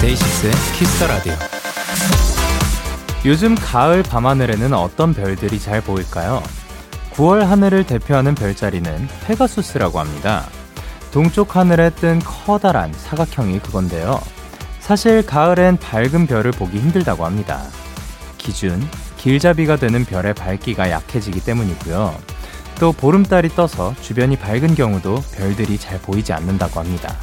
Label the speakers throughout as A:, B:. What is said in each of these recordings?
A: DAY6의 Kiss the Radio. 요즘 가을 밤하늘에는 어떤 별들이 잘 보일까요? 9월 하늘을 대표하는 별자리는 페가수스라고 합니다. 동쪽 하늘에 뜬 커다란 사각형이 그건데요. 사실 가을엔 밝은 별을 보기 힘들다고 합니다. 기준, 길잡이가 되는 별의 밝기가 약해지기 때문이고요. 또 보름달이 떠서 주변이 밝은 경우도 별들이 잘 보이지 않는다고 합니다.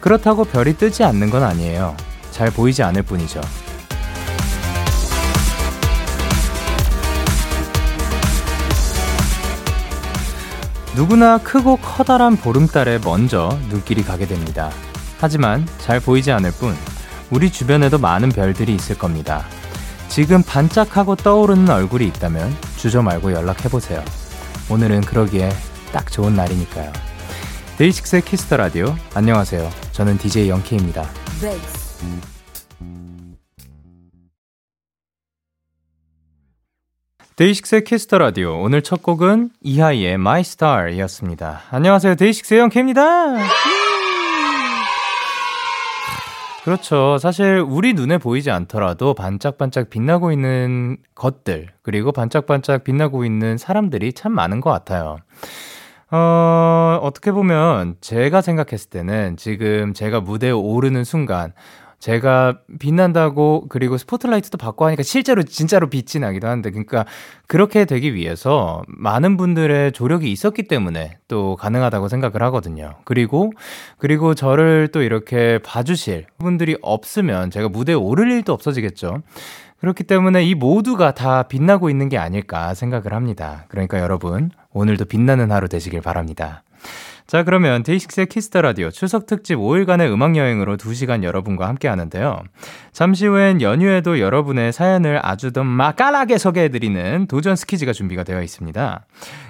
A: 그렇다고 별이 뜨지 않는 건 아니에요. 잘 보이지 않을 뿐이죠. 누구나 크고 커다란 보름달에 먼저 눈길이 가게 됩니다. 하지만 잘 보이지 않을 뿐, 우리 주변에도 많은 별들이 있을 겁니다. 지금 반짝하고 떠오르는 얼굴이 있다면 주저 말고 연락해보세요. 오늘은 그러기에 딱 좋은 날이니까요. DAY6의 Kiss the Radio. 안녕하세요. 저는 DJ Young K입니다. DAY6의 Kiss the Radio. 오늘 첫 곡은 이하이의 My Star이었습니다. 안녕하세요. DAY6의 Young K입니다. 그렇죠. 사실 우리 눈에 보이지 않더라도 반짝반짝 빛나고 있는 것들, 그리고 반짝반짝 빛나고 있는 사람들이 참 많은 것 같아요. 어, 어떻게 보면 제가 생각했을 때는 지금 제가 무대에 오르는 순간 제가 빛난다고 그리고 스포트라이트도 받고 하니까 실제로 진짜로 빛이 나기도 하는데 그러니까 그렇게 되기 위해서 많은 분들의 조력이 있었기 때문에 또 가능하다고 생각을 하거든요. 그리고 그리고 저를 또 이렇게 봐주실 분들이 없으면 제가 무대에 오를 일도 없어지겠죠. 그렇기 때문에 이 모두가 다 빛나고 있는 게 아닐까 생각을 합니다. 그러니까 여러분, 오늘도 빛나는 하루 되시길 바랍니다. 자, 그러면 DAY6의 Kiss the Radio 추석 특집 5일간의 음악 여행으로 2시간 여러분과 함께 하는데요. 잠시 후엔 연휴에도 여러분의 사연을 아주 더 맛깔나게 소개해 드리는 도전 스키즈가 준비가 되어 있습니다.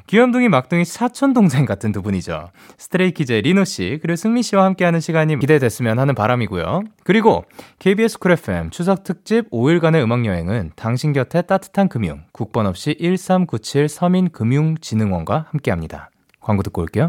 A: 귀염둥이 막둥이 사촌 동생 같은 두 분이죠. Stray Kids의 리노 씨 그리고 승민 씨와 함께하는 시간이 기대됐으면 하는 바람이고요. 그리고 KBS Cool FM 추석 특집 5일간의 음악 여행은 당신 곁에 따뜻한 금융 국번 없이 1397 서민금융진흥원과 함께합니다. 광고 듣고 올게요.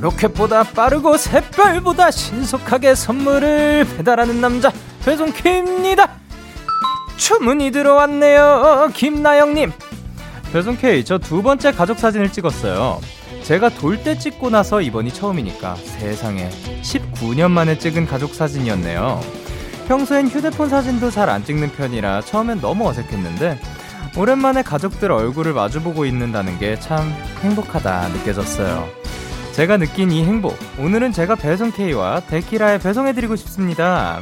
A: 로켓보다 빠르고 샛별보다 신속하게 선물을 배달하는 남자 배송 K입니다. 주문이 들어왔네요. 김나영님. 배송 K 저 두 번째 가족 사진을 찍었어요. 제가 돌 때 찍고 나서 이번이 처음이니까 세상에 19년 만에 찍은 가족 사진이었네요. 평소엔 휴대폰 사진도 잘 안 찍는 편이라 처음엔 너무 어색했는데 오랜만에 가족들 얼굴을 마주보고 있는다는 게 참 행복하다 느껴졌어요. 제가 느낀 이 행복. 오늘은 제가 배송 K와 데키라에 배송해드리고 싶습니다.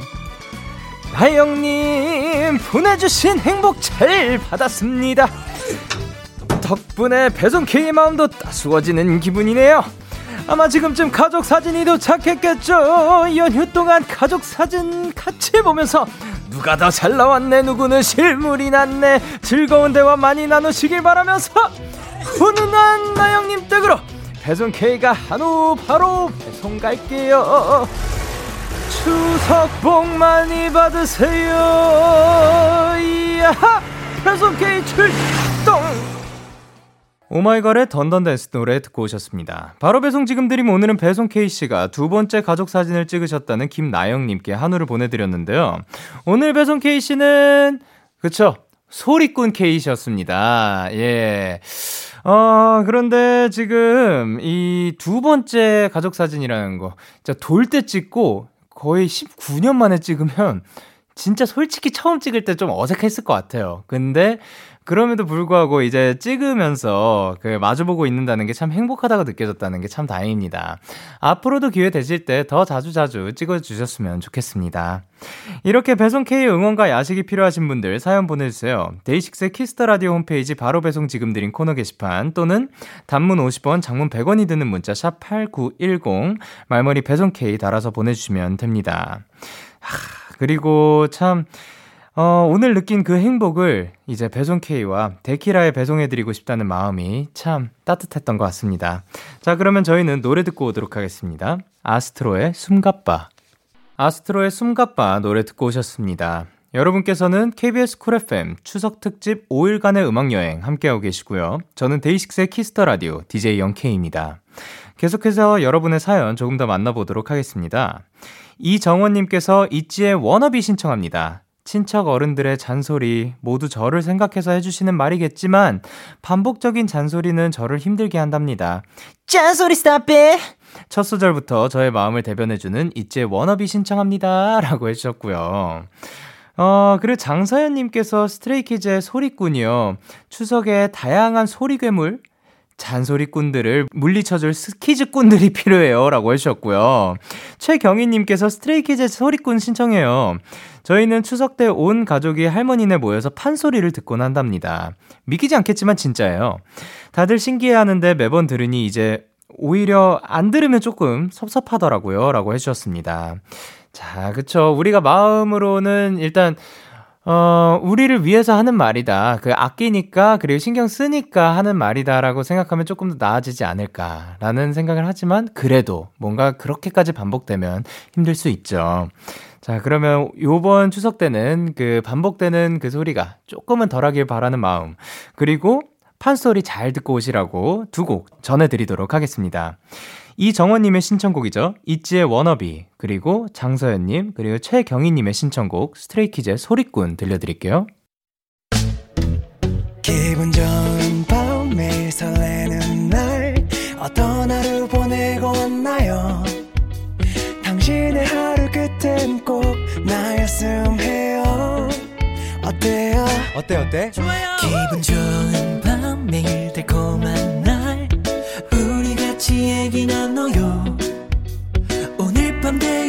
A: 하영님, 보내주신 행복 잘 받았습니다. 덕분에 배송 K의 마음도 따스워지는 기분이네요. 아마 지금쯤 가족 사진이 도착했겠죠. 연휴 동안 가족 사진 같이 보면서 누가 더 잘 나왔네, 누구는 실물이 낫네, 즐거운 대화 많이 나누시길 바라면서 훈훈한 나영님 댁으로 배송 K가 한우 바로 배송 갈게요. 추석 복 많이 받으세요. 이야 배송 K 출동. 오마이걸의 던던댄스 노래 듣고 오셨습니다. 바로 배송 지금 드림 오늘은 배송 K씨가 두 번째 가족 사진을 찍으셨다는 김나영님께 한우를 보내드렸는데요. 오늘 배송 K씨는, 그쵸, 소리꾼 K씨였습니다. 예. 어, 그런데 지금 이 두 번째 가족 사진이라는 거, 진짜 돌 때 찍고 거의 19년 만에 찍으면 진짜 솔직히 처음 찍을 때 좀 어색했을 것 같아요. 근데 그럼에도 불구하고 이제 찍으면서 그 마주보고 있는다는 게 참 행복하다고 느껴졌다는 게 참 다행입니다. 앞으로도 기회 되실 때 더 자주자주 찍어주셨으면 좋겠습니다. 이렇게 배송 K 응원과 야식이 필요하신 분들 사연 보내주세요. DAY6 Kiss the Radio 홈페이지 바로 배송 지금 드린 코너 게시판 또는 단문 50원, 장문 100원이 드는 문자 샵 #8910 말머리 배송 K 달아서 보내주시면 됩니다. 하, 그리고 참 어, 오늘 느낀 그 행복을 이제 배송 K와 데키라에 배송해드리고 싶다는 마음이 참 따뜻했던 것 같습니다. 자, 그러면 저희는 노래 듣고 오도록 하겠습니다. ASTRO의 숨가빠. ASTRO의 숨가빠 노래 듣고 오셨습니다. 여러분께서는 KBS Cool FM 추석 특집 5일간의 음악 여행 함께하고 계시고요. 저는 데이식스의 키스터 라디오 DJ 영케이입니다. 계속해서 여러분의 사연 조금 더 만나보도록 하겠습니다. 이정원님께서 ITZY의 WANNABE 신청합니다. 친척 어른들의 잔소리 모두 저를 생각해서 해주시는 말이겠지만 반복적인 잔소리는 저를 힘들게 한답니다. 잔소리 stop it! 첫 소절부터 저의 마음을 대변해주는 ITZY WANNABE 신청합니다. 라고 해주셨고요. 어, 그리고 장서연님께서 스트레이키즈의 소리꾼이요. 추석에 다양한 소리 괴물, 잔소리꾼들을 물리쳐줄 스키즈꾼들이 필요해요. 라고 해주셨고요. 최경희님께서 스트레이키즈 소리꾼 신청해요. 저희는 추석 때 온 가족이 할머니네 모여서 판소리를 듣곤 한답니다. 믿기지 않겠지만 진짜예요. 다들 신기해 하는데 매번 들으니 이제 오히려 안 들으면 조금 섭섭하더라고요. 라고 해주셨습니다. 자, 그쵸. 우리가 마음으로는 일단 어, 우리를 위해서 하는 말이다. 그 아끼니까, 그리고 신경 쓰니까 하는 말이다라고 생각하면 조금 더 나아지지 않을까라는 생각을 하지만, 그래도 뭔가 그렇게까지 반복되면 힘들 수 있죠. 자, 그러면 요번 추석 때는 그 반복되는 그 소리가 조금은 덜하길 바라는 마음, 그리고 판소리 잘 듣고 오시라고 두 곡 전해드리도록 하겠습니다. 이정원님의 신청곡이죠. 있지의 워너비, 그리고 장서연님, 그리고 최경희님의 신청곡 스트레이키즈의 소리꾼 들려드릴게요. 기분 좋은 밤 매일 설레는 날 어떤 하루 보내고 왔나요 당신의 하루 끝엔 꼭 나였음 해요 어때요 어때 어때 좋아요 기분 좋은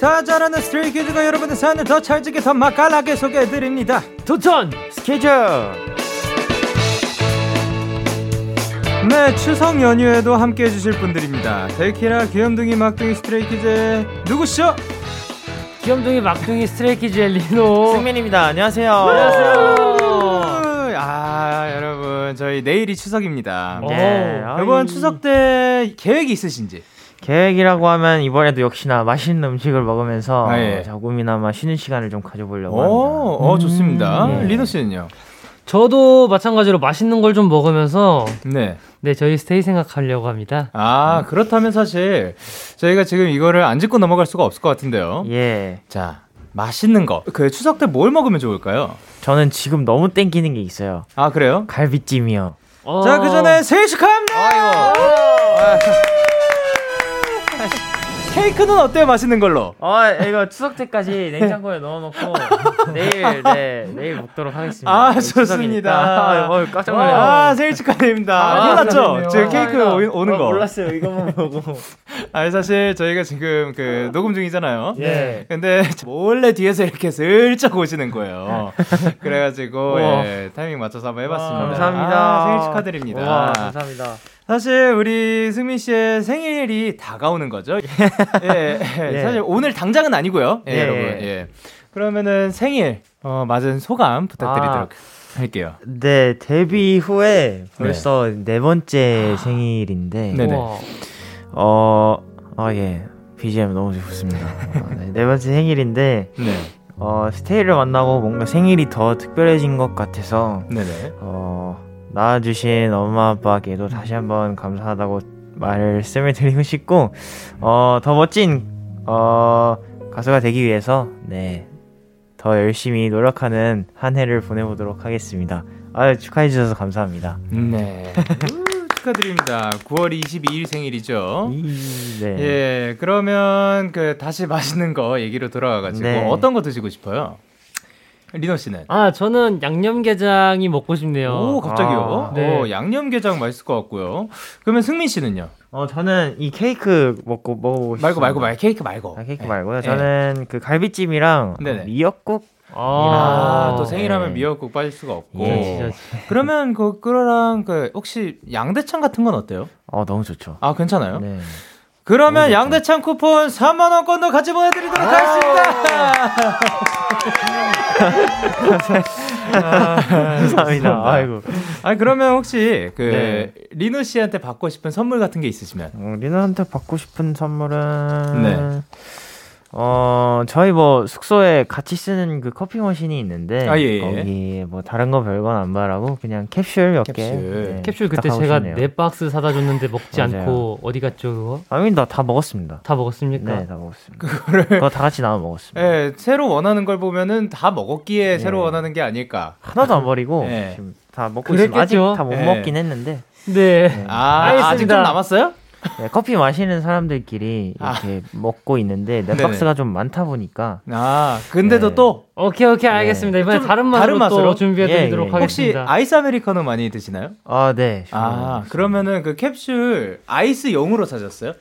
A: 다 잘하는 스트레이키즈가 여러분의 사연을 더 찰지게 더 맛깔나게 소개해드립니다. 도전 스키즈. 네 추석 연휴에도 함께 해주실 분들입니다. 데키라 귀염둥이 막둥이 스트레이키즈 누구시죠?
B: 귀염둥이 막둥이 스트레이키즈의 리노.
C: 승민입니다. 안녕하세요.
B: 안녕하세요.
A: 아 여러분 저희 내일이 추석입니다.
B: 네.
A: 이번 추석 때 계획이 있으신지
C: 계획이라고 하면 이번에도 역시나 맛있는 음식을 먹으면서
A: 아, 예.
C: 조금이나마 쉬는 시간을 좀 가져보려고
A: 오,
C: 합니다.
A: 어, 좋습니다.
C: 음, 예.
A: 리노 씨는요?
B: 저도 마찬가지로 맛있는 걸 좀 먹으면서
A: 네.
B: 네 저희 스테이 생각하려고 합니다.
A: 아, 그렇다면 사실 저희가 지금 이거를 안 짚고 넘어갈 수가 없을 것 같은데요.
C: 예.
A: 자, 맛있는 거. 그 추석 때 뭘 먹으면 좋을까요?
C: 저는 지금 너무 땡기는 게 있어요.
A: 아, 그래요?
C: 갈비찜이요.
B: 어...
A: 자, 그 전에 생일 축하합니다!
C: 아이고.
A: 케이크는 어때요? 맛있는 걸로?
C: 아, 이거 추석 때까지 냉장고에 넣어놓고 내일, 네, 내일 먹도록 하겠습니다.
A: 아, 좋습니다.
C: 아, 어, 깜짝 놀랐어요.
A: 아, 생일 축하드립니다.
C: 아,
A: 몰랐죠?
C: 축하드리네요.
A: 지금 케이크
C: 아,
A: 오, 오는
C: 어,
A: 거.
C: 몰랐어요. 이거만 보고.
A: 아니, 사실 저희가 지금 그 녹음 중이잖아요.
C: 예.
A: 근데 몰래 뒤에서 이렇게 슬쩍 오시는 거예요. 그래가지고. 예, 타이밍 맞춰서 한번 해봤습니다.
C: 와, 감사합니다.
A: 아, 생일 축하드립니다.
C: 와, 감사합니다.
A: 사실 우리 승민 씨의 생일이 다가오는 거죠. 예, 예.
C: 예.
A: 사실 오늘 당장은 아니고요. 예,
C: 예.
A: 여러분. 예. 그러면은 생일 어, 맞은 소감 부탁드리도록
C: 아.
A: 할게요.
C: 네, 데뷔 후에 벌써 네, 번째 생일인데,
A: 네네.
C: 어, 아, 예. BGM 너무 좋습니다. 어, 네, 네 번째 생일인데,
A: 네.
D: 어, 스테이를 만나고 뭔가 생일이 더 특별해진 것 같아서
A: 네네.
D: 어, 낳아주신 엄마 아빠께도 다시 한번 감사하다고 말씀을 드리고 싶고 어, 더 멋진 어, 가수가 되기 위해서 네. 더 열심히 노력하는 한 해를 보내보도록 하겠습니다. 아 축하해 주셔서 감사합니다.
A: 네. 우, 축하드립니다. 9월 22일 생일이죠.
D: 이, 네.
A: 예, 그러면 그 다시 맛있는 거 얘기로 돌아와가지고
D: 네.
A: 어떤 거 드시고 싶어요? 리노 씨는?
B: 아 저는 양념게장이 먹고 싶네요.
A: 오, 갑자기요?
D: 아,
B: 네.
A: 오, 양념게장 맛있을 것 같고요. 그러면 승민 씨는요?
D: 어 저는 이 케이크 먹고 먹어보고 싶어요.
A: 말고 말고 말고 케이크 말고.
D: 아, 케이크
A: 예.
D: 말고요.
A: 예.
D: 저는 그 갈비찜이랑
A: 네네.
D: 어, 미역국
A: 아,
B: 아,
A: 또 생일하면
D: 네.
A: 미역국 빠질 수가 없고.
D: 예.
A: 그러면 그 그거랑 그 혹시 양대창 같은 건 어때요?
D: 어 너무 좋죠.
A: 아, 괜찮아요?
D: 네.
A: 그러면. 양대창 쿠폰 3만 원권도 같이 보내드리도록 하겠습니다.
D: 감사합니다. 아이고.
A: 아 그러면 혹시 그
D: 네.
A: 리노 씨한테 받고 싶은 선물 같은 게 있으시면?
D: 어, 리나한테 받고 싶은 선물은
A: 네.
D: 어 저희 뭐 숙소에 같이 쓰는 그 커피 머신이 있는데
A: 아, 예, 예.
D: 거기 뭐 다른 거 별건 안 바라고 그냥 캡슐 몇 개.
A: 캡슐.
D: 네,
B: 캡슐 그때 제가
D: 싶네요.
B: 네 박스 사다 줬는데 먹지
D: 맞아요.
B: 않고 어디 갔죠 그거?
D: 아니 나다 먹었습니다.
B: 다 먹었습니까?
D: 네, 다 먹었습니다. 그거를 그거 다 같이 나눠 먹었습니다.
A: 예, 새로 원하는 걸 보면은 다 먹었기에
D: 네.
A: 새로 원하는 게 아닐까.
D: 하나도 안 버리고
A: 네.
D: 지금 다 먹고 있으면 아직
B: 그랬겠죠.
D: 다못
A: 네.
D: 먹긴 했는데
B: 네.
A: 아,
B: 알겠습니다.
A: 아직 좀 남았어요?
D: 네, 커피 마시는 사람들끼리
A: 아.
D: 이렇게 먹고 있는데.
A: 네
D: 박스가 좀 많다 보니까
A: 아, 근데도
D: 네.
A: 또
B: 오케이 오케이 알겠습니다. 이번에
A: 좀
B: 다른 맛으로,
A: 다른 맛으로?
B: 또 준비해드리도록
D: 예, 예.
A: 혹시
B: 하겠습니다.
A: 아이스 아메리카노 많이 드시나요?
D: 아 네.
A: 아, 그러면은 그 캡슐 아이스 용으로 사셨어요?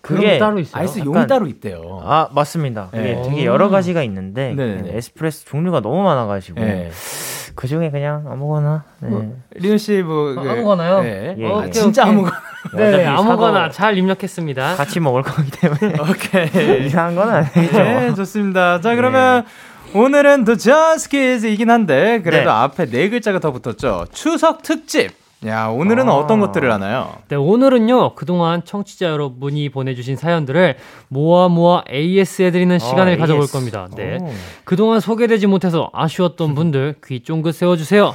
D: 그게
B: 따로 있어요.
A: 아이스 용이
D: 약간-
A: 따로 있대요.
D: 아 맞습니다.
A: 네.
D: 되게 여러 가지가 있는데
A: 네네네.
D: 에스프레소 종류가 너무 많아가지고
A: 예.
D: 그 중에 그냥 아무거나 네.
A: 뭐, 리노 씨뭐
B: 어, 아무거나요?
A: 네.
D: 예,
A: 아,
D: 예.
A: 진짜
B: 오케이.
A: 아무거나.
B: 네,
D: 어차피
B: 아무거나 잘 입력했습니다.
D: 같이 먹을 거기 때문에
A: 오케이.
D: 이상한 건 아니죠.
A: 네, 좋습니다. 자, 그러면 오늘은 The Just Kids이긴 한데 그래도
D: 네.
A: 앞에 네 글자가 더 붙었죠. 추석 특집. 야, 오늘은
D: 아.
A: 어떤 것들을 하나요?
B: 네, 오늘은요, 그동안 청취자 여러분이 보내주신 사연들을 모아 모아 AS해드리는 시간을
D: AS.
B: 가져볼 겁니다. 네.
D: 오.
B: 그동안 소개되지 못해서 아쉬웠던 분들 귀 쫑긋 세워주세요.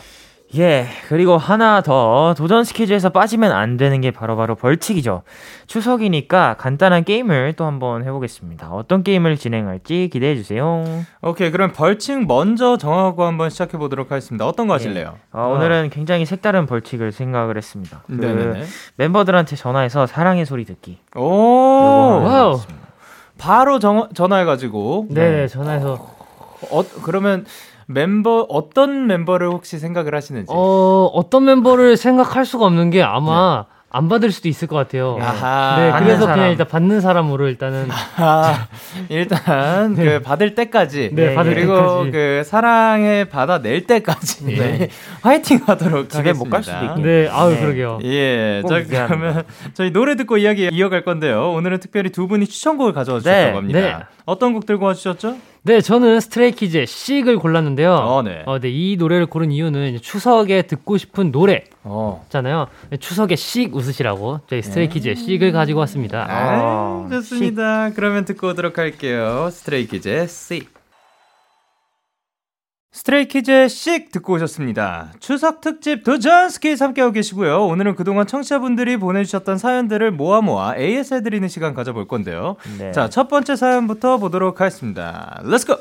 D: 예, 그리고 하나 더 도전 스키즈에서 빠지면 안 되는 게 바로 바로 벌칙이죠. 추석이니까 간단한 게임을 또 한번 해보겠습니다. 어떤 게임을 진행할지 기대해 주세요.
A: 오케이, 그럼 벌칙 먼저 정하고 한번 시작해 보도록 하겠습니다. 어떤 거 하실래요?
D: 어, 오늘은 굉장히 색다른 벌칙을 생각을 했습니다. 그
A: 네네네.
D: 멤버들한테 전화해서 사랑의 소리 듣기.
A: 오,
D: wow.
A: 바로 정, 전화해가지고.
B: 네, 전화해서
A: 어, 그러면 멤버, 어떤 멤버를 혹시 생각을 하시는지.
B: 어 어떤 멤버를 생각할 수가 없는 게 아마 안 받을 수도 있을 것 같아요.
A: 아하.
B: 네, 그래서
D: 사람.
B: 그냥 일단 받는 사람으로 일단은
A: 아, 일단 그 받을 때까지
B: 네, 받을
A: 그리고
B: 때까지.
A: 그 사랑에 받아낼 때까지
B: 네.
A: 화이팅 하도록
D: 집에. 못 갈 수도 있겠네.
B: 네, 아유
D: 네.
B: 그러게요.
A: 예,
D: 꼭
A: 자. 그러면 저희 노래 듣고 이야기 이어갈 건데요. 오늘은 특별히 두 분이 추천곡을 가져와 주셨다고
D: 네,
A: 합니다.
B: 네.
A: 어떤 곡 들고 와 주셨죠?
B: 네, 저는 스트레이키즈의 씩을 골랐는데요.
A: 어, 네.
B: 어, 네, 이 노래를 고른 이유는 추석에 듣고 싶은 노래잖아요.
A: 어.
B: 추석에 씩 웃으시라고 저희 스트레이키즈의 씩을 가지고 왔습니다.
A: 아,
D: 아,
A: 좋습니다. 그러면 듣고 오도록 할게요. 스트레이키즈의 씩. 스트레이키즈의 씩 듣고 오셨습니다. 추석 특집 도전 스키즈 함께하고 계시고요. 오늘은 그동안 청취자분들이 보내주셨던 사연들을 모아 모아 AS 해드리는 시간 가져볼 건데요.
D: 네.
A: 자, 첫 번째 사연부터 보도록 하겠습니다. Let's go!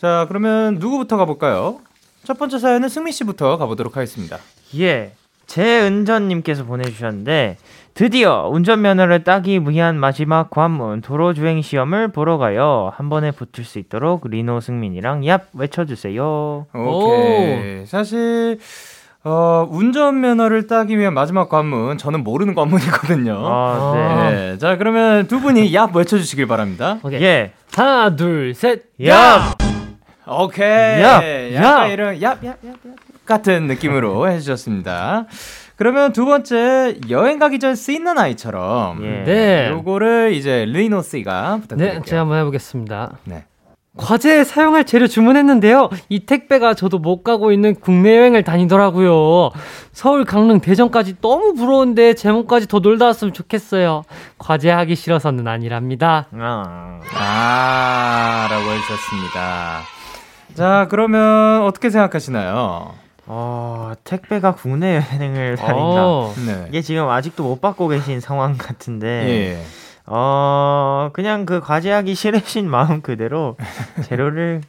A: 자, 그러면 누구부터 가볼까요? 첫 번째 사연은 승민 씨부터 가보도록 하겠습니다.
D: 예. 제은전님께서 보내주셨는데 드디어 운전면허를 따기 위한 마지막 관문 도로주행 시험을 보러 가요. 한 번에 붙을 수 있도록 리노 승민이랑 얍 외쳐주세요.
A: 오케이. 사실 어, 운전면허를 따기 위한 마지막 관문 저는 모르는 관문이거든요.
D: 아, 네.
A: 네. 자, 그러면 두 분이 얍 외쳐주시길 바랍니다.
B: 오케이.
D: 예.
B: 하나, 둘, 셋.
D: 야!
A: 오케이.
D: 얍!
A: 약간
B: 얍!
A: 이런 얍, 얍, 얍, 얍 같은 느낌으로 해주셨습니다. 그러면 두 번째 여행 가기 전 씻는 아이처럼
D: 예.
B: 네.
A: 요거를 이제 리노 씨가 부탁드릴게요.
B: 네, 제가 한번 해보겠습니다.
A: 네.
B: 과제에 사용할 재료 주문했는데요. 이 택배가 저도 못 가고 있는 국내 여행을 다니더라고요. 서울, 강릉, 대전까지 너무 부러운데 제목까지 더 놀다 왔으면 좋겠어요. 과제하기 싫어서는 아니랍니다.
D: 아,
A: 아, 라고 해주셨습니다. 자, 그러면 어떻게 생각하시나요?
D: 어, 택배가 국내 여행을 다닌다.
B: 어,
A: 네.
D: 이게 지금 아직도 못 받고 계신 상황 같은데,
A: 예.
D: 어, 그냥 그 과제하기 싫으신 마음 그대로 재료를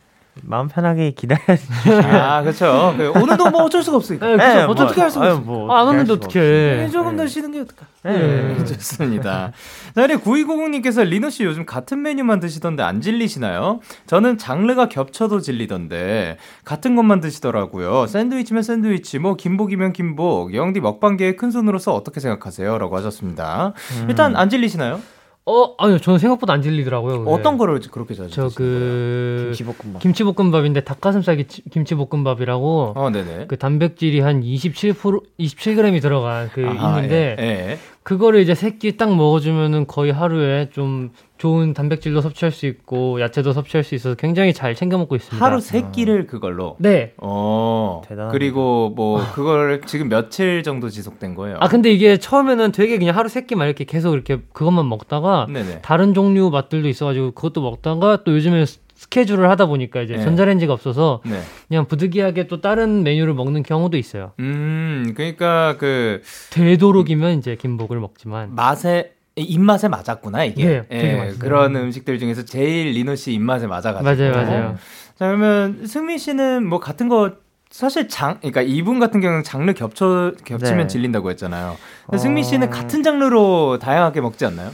D: 마음 편하게 기다려야지.
A: 아, 그렇죠. 그, 오늘도 뭐 어쩔 수가 없으니까.
B: 네, 그쵸.
D: 네,
B: 어떻게
D: 뭐,
B: 할 수가
D: 아유,
B: 없어.
D: 뭐
B: 아, 안
D: 어떻게
B: 어떡해.
A: 네, 조금 더
D: 네.
A: 쉬는 게 어떨까?
D: 네.
A: 네, 좋습니다. 자, 우리 9290님께서 리노 씨 요즘 같은 메뉴만 드시던데 안 질리시나요? 저는 장르가 겹쳐도 질리던데 같은 것만 드시더라고요. 샌드위치면 샌드위치, 뭐 김복이면 김복. 영디 먹방계의 큰 손으로서 어떻게 생각하세요? 라고 하셨습니다. 일단 안 질리시나요?
B: 어, 아니요. 저는 생각보다 안 질리더라고요. 그게.
A: 어떤 거를 그렇게 자주
B: 저? 그
D: 김치볶음밥.
B: 김치볶음밥인데 닭가슴살 김치- 김치볶음밥이라고
A: 어, 네네.
B: 그 단백질이 한 27% 27g이 들어간 그
A: 아하,
B: 있는데
A: 예, 예.
B: 그거를 이제 세끼딱 먹어주면은 거의 하루에 좀 좋은 단백질도 섭취할 수 있고 야채도 섭취할 수 있어서 굉장히 잘 챙겨 먹고 있습니다.
A: 하루 세 끼를 그걸로.
B: 네.
A: 어.
D: 대단합니다.
A: 그리고 뭐 그걸 지금 며칠 정도 지속된 거예요?
B: 아 근데 이게 처음에는 되게 그냥 하루 세 끼만 이렇게 계속 이렇게 그것만 먹다가
A: 네네.
B: 다른 종류 맛들도 있어가지고 그것도 먹다가 또 요즘에 스- 스케줄을 하다 보니까 이제
A: 네.
B: 전자레인지가 없어서
A: 네.
B: 그냥 부득이하게 또 다른 메뉴를 먹는 경우도 있어요.
A: 음, 그러니까 그
B: 되도록이면 이제 김복을 먹지만
A: 맛에 입맛에 맞았구나 이게.
B: 네,
A: 예. 그런 음식들 중에서 제일 리노 씨 입맛에 맞아가지고.
B: 맞아요, 맞아요.
A: 자 그러면 승민 씨는 뭐 같은 거 사실 장, 그러니까 이분 같은 경우는 장르 겹쳐 겹치면
D: 네.
A: 질린다고 했잖아요. 근데
D: 어.
A: 승민 씨는 같은 장르로 다양하게 먹지 않나요?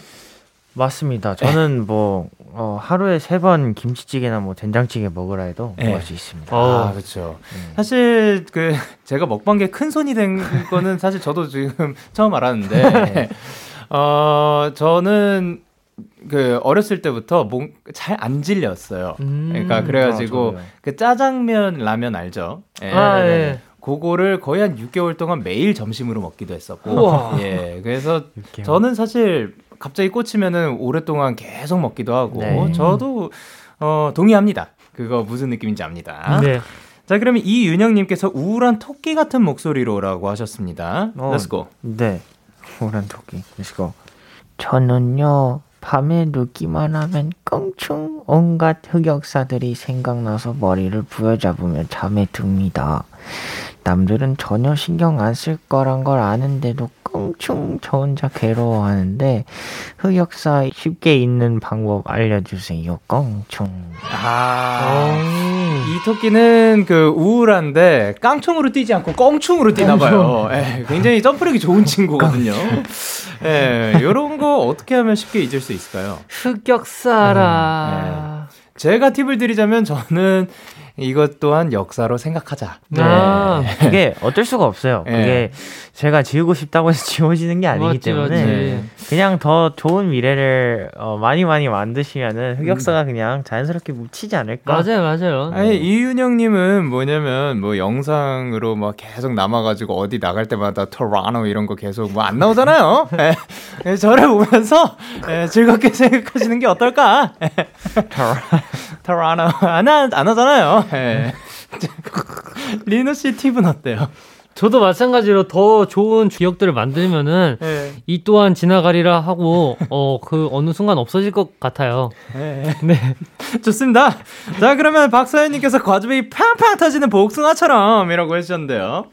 D: 맞습니다. 저는 뭐 어, 하루에 세 번 김치찌개나 뭐 된장찌개 먹으라 해도
A: 네.
D: 먹을 수 있습니다.
B: 어.
A: 아, 그렇죠.
D: 음.
A: 사실 그 제가 먹방계 큰 손이 된 거는 사실 저도 지금 처음 알았는데 어 저는 그 어렸을 때부터 잘 안 질렸어요.
B: 음.
A: 그러니까 그래가지고
D: 아.
A: 그 짜장면 라면 알죠? 예.
B: 아, 예.
A: 그거를 거의 한 6개월 동안 매일 점심으로 먹기도 했었고.
B: 우와.
A: 예. 그래서 저는 사실 갑자기 꽂히면은 오랫동안 계속 먹기도 하고
D: 네.
A: 저도 어 동의합니다. 그거 무슨 느낌인지 압니다.
B: 네.
A: 자, 그러면 이윤영님께서 우울한 토끼 같은 목소리로라고 하셨습니다.
D: 어.
A: Let's go.
D: 네. 우울한 토끼. Let's go. 저는요. 밤에 눕기만 하면 껑충 온갖 흑역사들이 생각나서 머리를 부여잡으며 잠에 듭니다. 남들은 전혀 신경 안 쓸 거란 걸 아는데도 껑충 저 혼자 괴로워하는데 흑역사 쉽게 잊는 방법 알려주세요. 껑충.
A: 아. 이 토끼는 그 우울한데 깡총으로 뛰지 않고 껑충으로 뛰나 봐요. 예, 굉장히 점프력이 좋은 친구거든요. 예, 요런 거 어떻게 하면 쉽게 잊을 수 있을까요?
B: 흑역사라.
A: 제가 팁을 드리자면 저는 이것 또한 역사로 생각하자.
B: 아,
D: 그게 어쩔 수가 없어요.
A: 예.
D: 그게 제가 지우고 싶다고 해서 지워지는 게 아니기
B: 맞지,
D: 때문에
B: 맞지.
D: 그냥 더 좋은 미래를 어, 많이 많이 만드시면은 흑역사가 그냥 자연스럽게 묻히지 않을까.
B: 맞아요, 맞아요.
A: 아니 이윤영님은 뭐냐면 뭐 영상으로 막 계속 남아가지고 어디 나갈 때마다 토라노 이런 거 계속 뭐 안 나오잖아요. 예. 예, 저를 보면서 예, 즐겁게 생각하시는 게 어떨까? 예. 토라노 안, 하- 안 하잖아요. 예. 리노 씨 팁은 어때요?
B: 저도 마찬가지로 더 좋은 기억들을 만들면은
A: 예.
B: 이 또한 지나가리라 하고 어 그 어느 순간 없어질 것 같아요.
A: 네. 좋습니다. 자, 그러면 박서연님께서 과즙이 팡팡 터지는 복숭아처럼 이라고 해주셨는데요.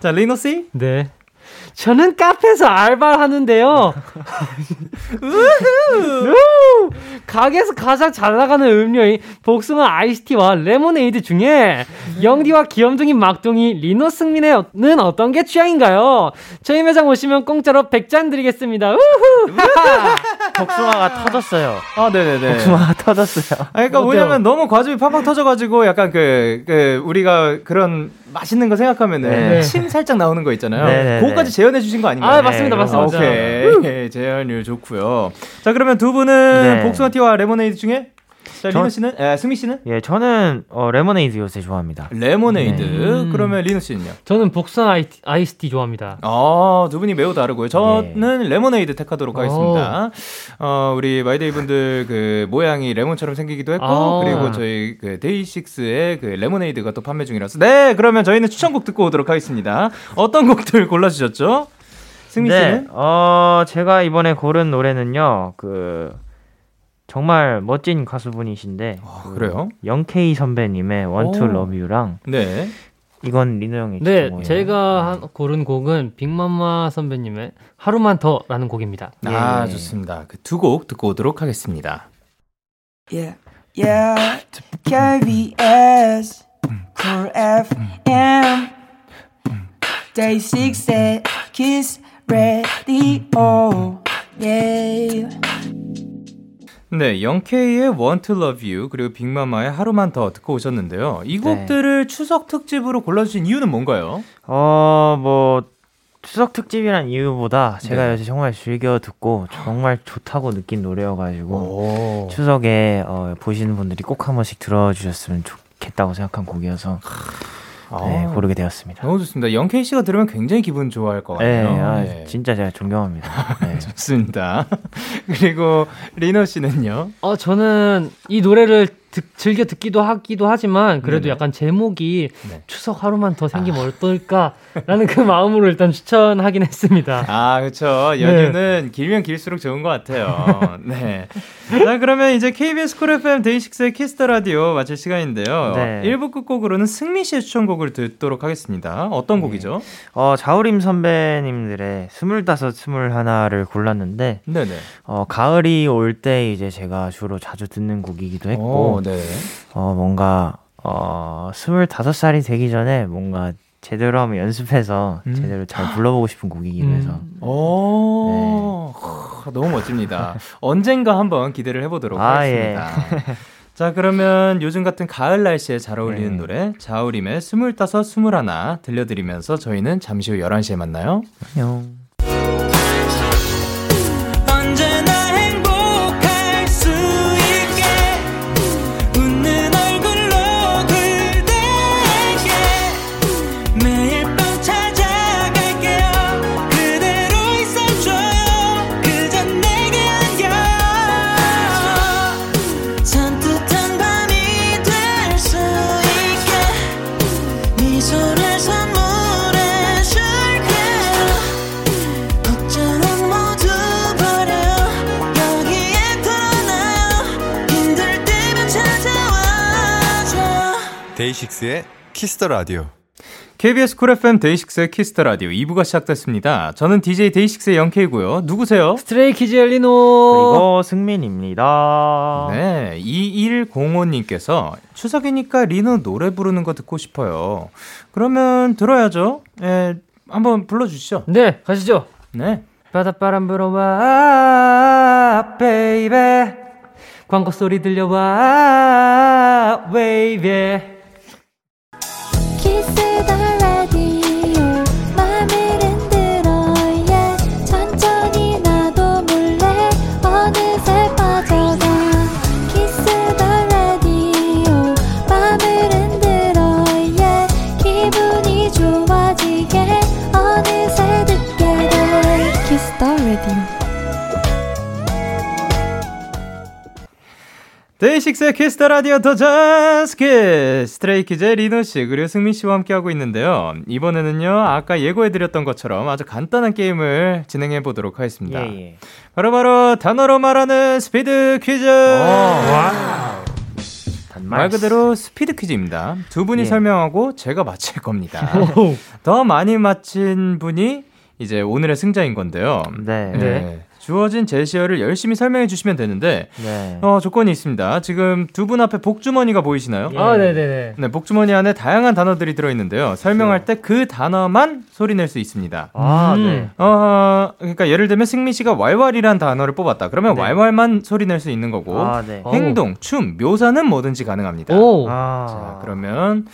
A: 자, 리노 씨?
B: 네. 저는 카페에서 알바를 하는데요. 우후! 가게에서 가장 잘 나가는 음료인 복숭아 아이스티와 레모네이드 중에 영디와 귀염둥이 막둥이 리노 승민의는 어떤 게 취향인가요? 저희 매장 오시면 공짜로 100잔 드리겠습니다. 우후!
D: 복숭아가 터졌어요.
A: 아, 네네네.
D: 복숭아가 터졌어요.
A: 아, 그러니까? 뭐냐면 너무 과즙이 팡팡 터져가지고 약간 그, 그, 우리가 그런 맛있는 거 생각하면은
D: 네.
A: 침 살짝 나오는 거 있잖아요.
D: 네네네.
A: 그거까지 재현해 주신 거 아닌가요?
B: 아, 맞습니다,
D: 네,
B: 맞습니다.
A: 오케이. 재현율 좋고요. 자, 그러면 두 분은
D: 네.
A: 복숭아 티와 레모네이드 중에 자,
D: 저-
A: 리노 씨는? 에, 승민 씨는?
D: 예, 저는 어, 레모네이드 요새 좋아합니다.
A: 레모네이드.
B: 네.
A: 그러면 리노 씨는요?
B: 저는 복숭아 아이, 아이스티 좋아합니다.
A: 아, 두 분이 매우 다르고요. 저는 레모네이드 택하도록 하겠습니다. 어, 우리 마이데이 분들 그 모양이 레몬처럼 생기기도 했고,
B: 아.
A: 그리고 저희 그 데이식스의 그 레모네이드가 또 판매 중이라서. 네, 그러면 저희는 추천곡 듣고 오도록 하겠습니다. 어떤 곡들 골라 주셨죠? 승미
D: 네,
A: 씨는?
D: 어, 제가 이번에 고른 노래는요, 그, 정말 멋진 가수분이신데,
A: 아,
D: 그
A: 그래요?
D: 영케이 선배님의. Love You랑,
A: 네.
D: 이건 리노 형의
B: 네. 제가 한- 고른 곡은 빅마마 선배님의 하루만 더라는 곡입니다.
A: 아,
D: 예.
A: 좋습니다. 그 두 곡 듣고 오도록 하겠습니다.
E: Yeah, yeah. KBS, Cool FM, Day 6 at Kiss Radio. Yeah.
A: 네, 영케이의 Want to Love You 그리고 빅마마의 하루만 더 듣고 오셨는데요. 이 곡들을 추석 특집으로 골라주신 이유는 뭔가요?
D: 어, 뭐, 추석 특집이란 이유보다 제가
A: 네.
D: 요새 정말 즐겨 듣고 정말 좋다고 느낀 노래여가지고,
A: 오.
D: 추석에 어, 보시는 분들이 꼭 한 번씩 들어주셨으면 좋겠다고 생각한 곡이어서, 네,
A: 아,
D: 고르게 되었습니다.
A: 너무 좋습니다. 영케이 씨가 들으면 굉장히 기분 좋아할 것
D: 네,
A: 같아요.
D: 아,
A: 네.
D: 진짜 제가 존경합니다. 네.
A: 좋습니다. 그리고 리노 씨는요?
B: 어, 저는 이 노래를 듣- 즐겨 듣기도 하기도 하지만 그래도
A: 네네.
B: 약간 제목이
A: 네.
B: 추석 하루만 더 생기면 어떨까라는 그 마음으로 일단 추천하긴 했습니다.
A: 아, 그렇죠. 연휴는 길면 길수록 좋은 것 같아요. 네. 자, 그러면 이제 KBS Cool FM 데이식스의 Kiss the Radio 마칠 시간인데요.
D: 네.
A: 1부 끝곡으로는 승민 씨의 추천곡을 듣도록 하겠습니다. 어떤 곡이죠?
D: 어, 자우림 선배님들의 스물다섯, 스물하나를 골랐는데,
A: 네네.
D: 어, 가을이 올 때 이제 제가 주로 자주 듣는 곡이기도 했고,
A: 오, 네.
D: 어, 뭔가, 어, 스물다섯 살이 되기 전에 뭔가 제대로 한번 연습해서
A: 음.
D: 제대로 잘 불러보고 싶은 곡이기도 해서.
B: 음.
A: 오, 하, 너무 멋집니다. 언젠가 한번 기대를 해보도록
D: 아,
A: 하겠습니다. 자, 그러면 요즘 같은 가을 날씨에 잘 어울리는
D: 네.
A: 노래, 자우림의 스물다섯, 스물하나 들려드리면서 저희는 잠시 후 11시에 만나요.
D: 안녕.
F: 데이식스의 Kiss the Radio.
A: KBS Cool FM 데이식스의 Kiss the Radio 2부가 시작됐습니다. 저는 DJ 데이식스의 영케이고요. 누구세요?
B: 스트레이키즈 리노
D: 그리고 승민입니다.
A: 네, 2105님께서 추석이니까 리노 노래 부르는 거 듣고 싶어요. 그러면 들어야죠. 예, 한번 불러주시죠.
B: 네 가시죠.
A: 네.
B: 바닷바람 불어와 baby 광고 소리 들려와 웨이베
A: 데이식스의 키스 더 라디오 더 자스키 스트레이키즈의 리노 씨 그리고 승민 씨와 함께 하고 있는데요. 이번에는요, 아까 예고해드렸던 것처럼 아주 간단한 게임을 진행해 보도록 하겠습니다.
D: 예, 예.
A: 바로바로 단어로 말하는 스피드 퀴즈!
D: 단말.
A: 말 그대로 스피드 퀴즈입니다. 두 분이
D: 예.
A: 설명하고 제가 맞힐 겁니다. 더 많이 맞힌 분이 이제 오늘의 승자인 건데요.
D: 네.
A: 네.
D: 네.
A: 주어진 제시어를 열심히 설명해 주시면 되는데
D: 네.
A: 어, 조건이 있습니다. 지금 두 분 앞에 복주머니가 보이시나요?
D: 예.
B: 아 네네네
A: 네, 복주머니 안에 다양한 단어들이 들어있는데요. 설명할 때 그 단어만 소리 낼 수 있습니다.
D: 아,
B: 음.
D: 네.
A: 어, 그러니까 예를 들면 승민 씨가 왈왈이란 단어를 뽑았다. 그러면
D: 네.
A: 왈왈만 소리 낼 수 있는 거고
D: 아, 네.
B: 어.
A: 행동, 춤, 묘사는 뭐든지 가능합니다.
B: 오
D: 아.
A: 자, 그러면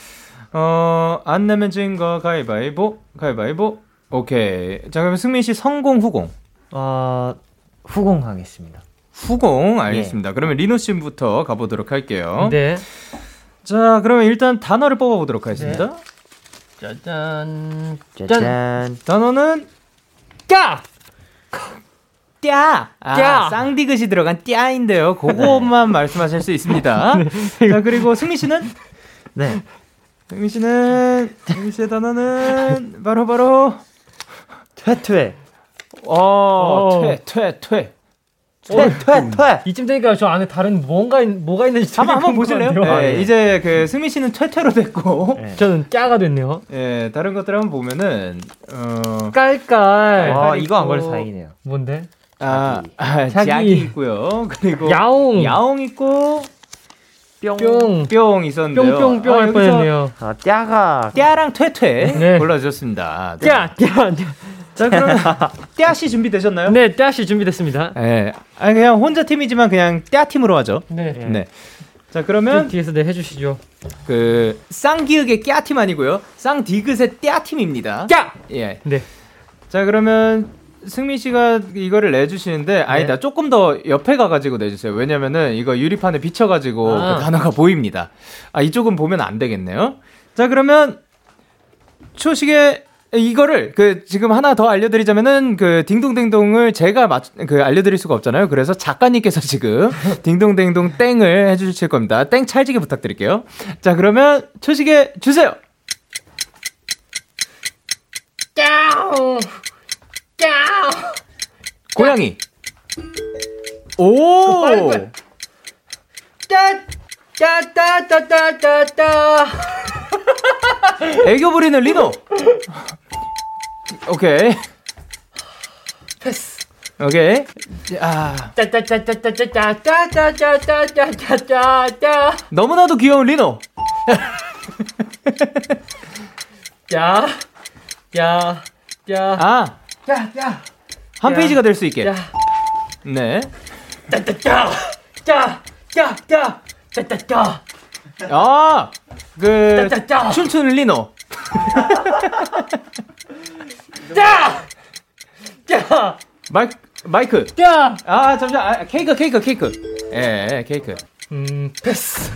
A: 어, 안 내면 진거 가위바위보, 가위바위보. 오케이. 자, 그러면 승민 씨 성공 후공.
D: 어, 후공하겠습니다.
A: 후공 알겠습니다. 그러면 리노 씨부터 가보도록 할게요.
B: 네.
A: 자, 그러면 일단 단어를 뽑아보도록 하겠습니다.
B: 짜잔.
D: 짜잔.
A: 단어는
B: 까!
A: 띠아. 아,
B: 띠아.
A: 쌍디귿이 들어간 띠아인데요. 그것만 말씀하실 수 있습니다. 자, 그리고 승리 씨는
D: 네.
A: 승리 씨는 승리 씨의 단어는 바로 바로
D: 퇴퇴.
A: 어,
B: 어.
A: 퇴, 퇴, 퇴.
D: 퇴 퇴 퇴.
B: 이쯤 되니까 저 안에 다른 뭔가 있, 뭐가 있는지
A: 한번 한번 보실래요? 네,
D: 아, 예.
A: 이제 그 승민 씨는 퇴퇴로 됐고,
D: 네.
B: 저는 까가 됐네요.
A: 예, 다른 것들 한번 보면은 어,
B: 깔깔.
D: 와 이거 안
B: 있고.
D: 걸려서 다행이네요.
B: 뭔데?
A: 아, 아
B: 자기.
A: 자기 있고요. 그리고
B: 야옹.
A: 야옹 있고
B: 뿅.
A: 뿅 있었는데요.
B: 뿅뿅뿅
A: 아,
B: 할 뻔했네요.
D: 아 띠아가
A: 띠아랑 퇴퇴
B: 네.
A: 골라주셨습니다. 네.
B: 까! 까!
A: 자 그럼 띠아 씨 준비되셨나요?
B: 네, 다시 준비됐습니다.
A: 예. 아 그냥 혼자 팀이지만 그냥 띠아 팀으로 하죠.
B: 네.
A: 네. 자 그러면
B: 뒤에서 네 해주시죠.
A: 그 쌍기읒의 끼아 팀 아니고요. 쌍디귿의 띠아 팀입니다.
B: 까!
A: 예.
B: 네.
A: 자 그러면 승민 씨가 이거를 내주시는데 아니다 조금 더 옆에 가가지고 내주세요. 왜냐면은 이거 유리판에 비쳐가지고
B: 아.
A: 그 단어가 보입니다. 아 이쪽은 보면 안 되겠네요. 자 그러면 초식에 이거를 그 지금 하나 더 알려드리자면은 그 딩동댕동을 제가 맞, 그 알려드릴 수가 없잖아요. 그래서 작가님께서 지금 딩동댕동 땡을 해주실 겁니다. 땡 찰지게 부탁드릴게요. 자 그러면 초식에 주세요. 고양이. 오.
B: 따따따따따따.
A: 애교 부리는 리노. 오케이.
B: 패스.
A: 오케이. 아
B: 따따따따따따따따따따따따따.
A: 너무나도 귀여운 리노.
B: 야. 야. 야.
A: 아.
B: 야. 야.
A: 한
B: 야.
A: 페이지가 될 수 있게.
B: 야.
A: 네.
B: 따따따. 짜. 짜. 짜. 따따따.
A: 아. 그
B: 따따따.
A: 춤추는 리노.
B: 짜. 짜.
A: 마이 마이크.
B: 짜.
A: 아 잠시만. 아, 케이크 케이크 케이크. 예, 예 케이크.
B: 음, 패스.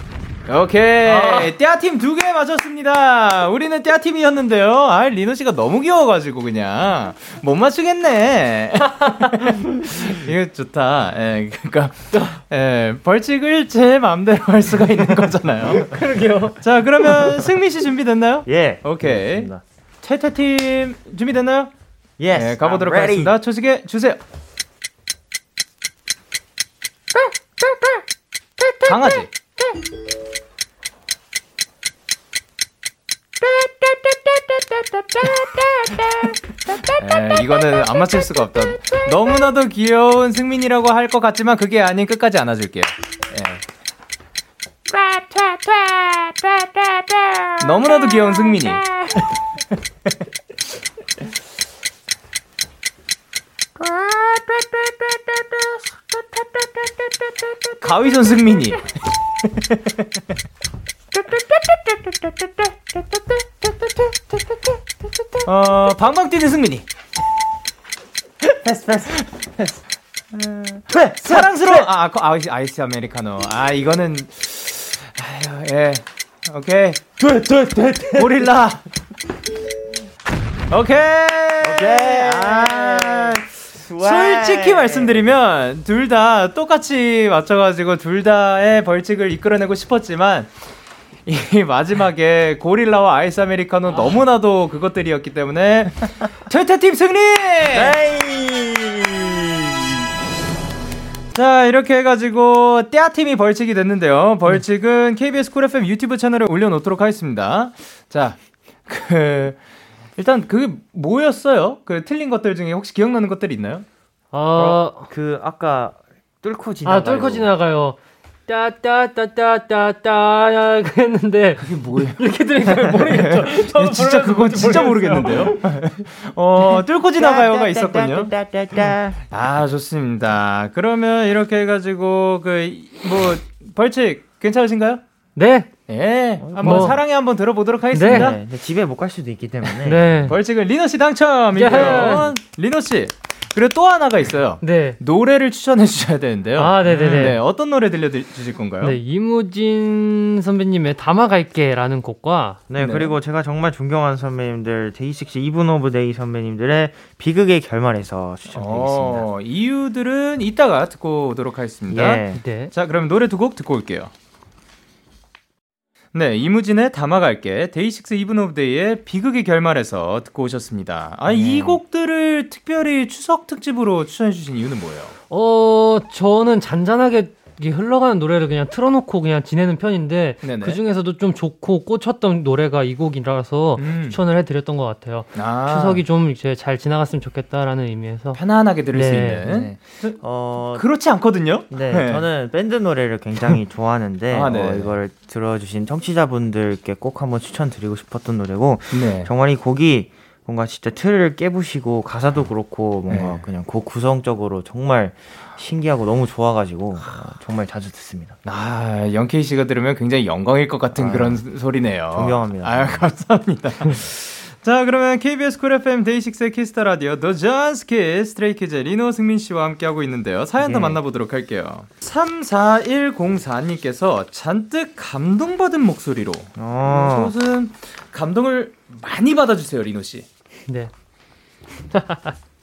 A: 오케이.
B: 아.
A: 띠아팀 두 개 맞췄습니다. 우리는 띠아팀이었는데요. 아, 리노 씨가 너무 귀여워가지고, 그냥. 못 맞추겠네. 이거 좋다. 예, 그니까, 예, 벌칙을 제 마음대로 할 수가 있는 거잖아요.
B: 그러게요.
A: 자, 그러면 승민 씨 준비됐나요?
D: 예.
A: 오케이. 채태팀 준비됐나요?
D: yes.
A: 네, 가보도록. 하겠습니다. 초시계 주세요. 강아지. 에, 이거는 안 맞힐 수가 없다. 너무나도 귀여운 승민이라고 할 것 같지만 그게 아닌 끝까지 안아줄게요. 예. 너무나도 귀여운 승민이. 가위손 승민이. 어, 방방 뛰는 승민이.
D: 패스 패스.
A: 네, 사랑스러워. 아, 아, 아이스, 아이스 아메리카노. 아, 이거는 아유, 예. 오케이.
D: 퇴퇴퇴퇴.
A: 고릴라. 오케이.
D: 오케이.
A: 아. 솔직히 말씀드리면 둘 다 똑같이 맞춰가지고 둘 다의 벌칙을 이끌어내고 싶었지만 이 마지막에 고릴라와 아이스 아메리카노 너무나도 그것들이었기 때문에 퇴퇴팀 승리! 자 이렇게 해가지고 떼아팀이 벌칙이 됐는데요 벌칙은 KBS 쿨 FM 유튜브 채널에 올려놓도록 하겠습니다 자그 일단 그게 뭐였어요? 그 틀린 것들 중에 혹시 기억나는 것들 이 있나요?
B: 어,
D: 그 아까 뚫고 지나가.
B: 아, 뚫고 지나가요. 따따따따따따 그랬는데
A: 그게 뭐예요?
B: 이렇게 들으니까 모르겠죠. 저도
A: 진짜 그건 진짜
B: 모르겠어요.
A: 모르겠는데요. 어 뚫고 지나가요가 있었군요.
D: 따따따따따.
A: 아 좋습니다. 그러면 이렇게 해가지고 그 뭐 벌칙 괜찮으신가요?
B: 네,
A: 예, 한번
B: 뭐.
A: 사랑해 한번 들어보도록 하겠습니다.
D: 네, 근데 집에 못 갈 수도 있기 때문에.
B: 네.
A: 벌칙은 리노 씨 당첨이고요. 리노 씨 그리고 또 하나가 있어요.
B: 네.
A: 노래를 추천해 주셔야 되는데요.
B: 아, 네네네.
A: 네, 어떤 노래 들려주실 건가요?
B: 네, 이무진 선배님의 담아갈게라는 곡과
D: 네,
A: 네.
D: 그리고 제가 정말 존경하는 선배님들 데이식스 이븐 오브 데이 선배님들의 비극의 결말에서 추천드리겠습니다.
A: 어, 이유들은 이따가 듣고 오도록 하겠습니다.
D: 예.
B: 네.
A: 자, 그럼 노래 두 곡 듣고 올게요. 네, 이무진의 담아갈게, 데이식스 이븐 오브 데이의 비극의 결말에서 듣고 오셨습니다. 아, 이 곡들을 특별히 추석 특집으로 추천해주신 이유는 뭐예요?
B: 어, 저는 잔잔하게 흘러가는 노래를 그냥 틀어놓고 그냥 지내는 편인데
A: 네네.
B: 그 중에서도 좀 좋고 꽂혔던 노래가 이 곡이라서
A: 음.
B: 추천을 해드렸던 것 같아요.
A: 아,
B: 추석이 좀 이제 잘 지나갔으면 좋겠다라는 의미에서
A: 편안하게 들을 수
B: 네.
A: 있는.
D: 네. 어,
A: 그렇지 않거든요?
D: 네, 저는 밴드 노래를 굉장히 좋아하는데
A: 아, 네.
D: 어, 이걸 들어주신 청취자분들께 꼭 한번 추천드리고 싶었던 노래고
A: 네.
D: 정말 이 곡이 뭔가 진짜 틀을 깨부시고 가사도 그렇고 뭔가
A: 네.
D: 그냥 곡 구성적으로 정말 신기하고 너무 좋아가지고 어, 정말 자주 듣습니다.
A: 아, 영케이 씨가 들으면 굉장히 영광일 것 같은
D: 아유,
A: 그런 소리네요.
D: 존경합니다.
A: 아유, 감사합니다. 자, 그러면 KBS 쿨 FM 데이식스의 키스 더 라디오 더 존스 키스 스트레이키즈 리노 승민 씨와 함께하고 있는데요. 사연 더
D: 예.
A: 만나보도록 할게요. 34104님께서 잔뜩 감동받은 목소리로
D: 어,
A: 무슨 감동을 많이 받아주세요, 리노 씨.
B: 네.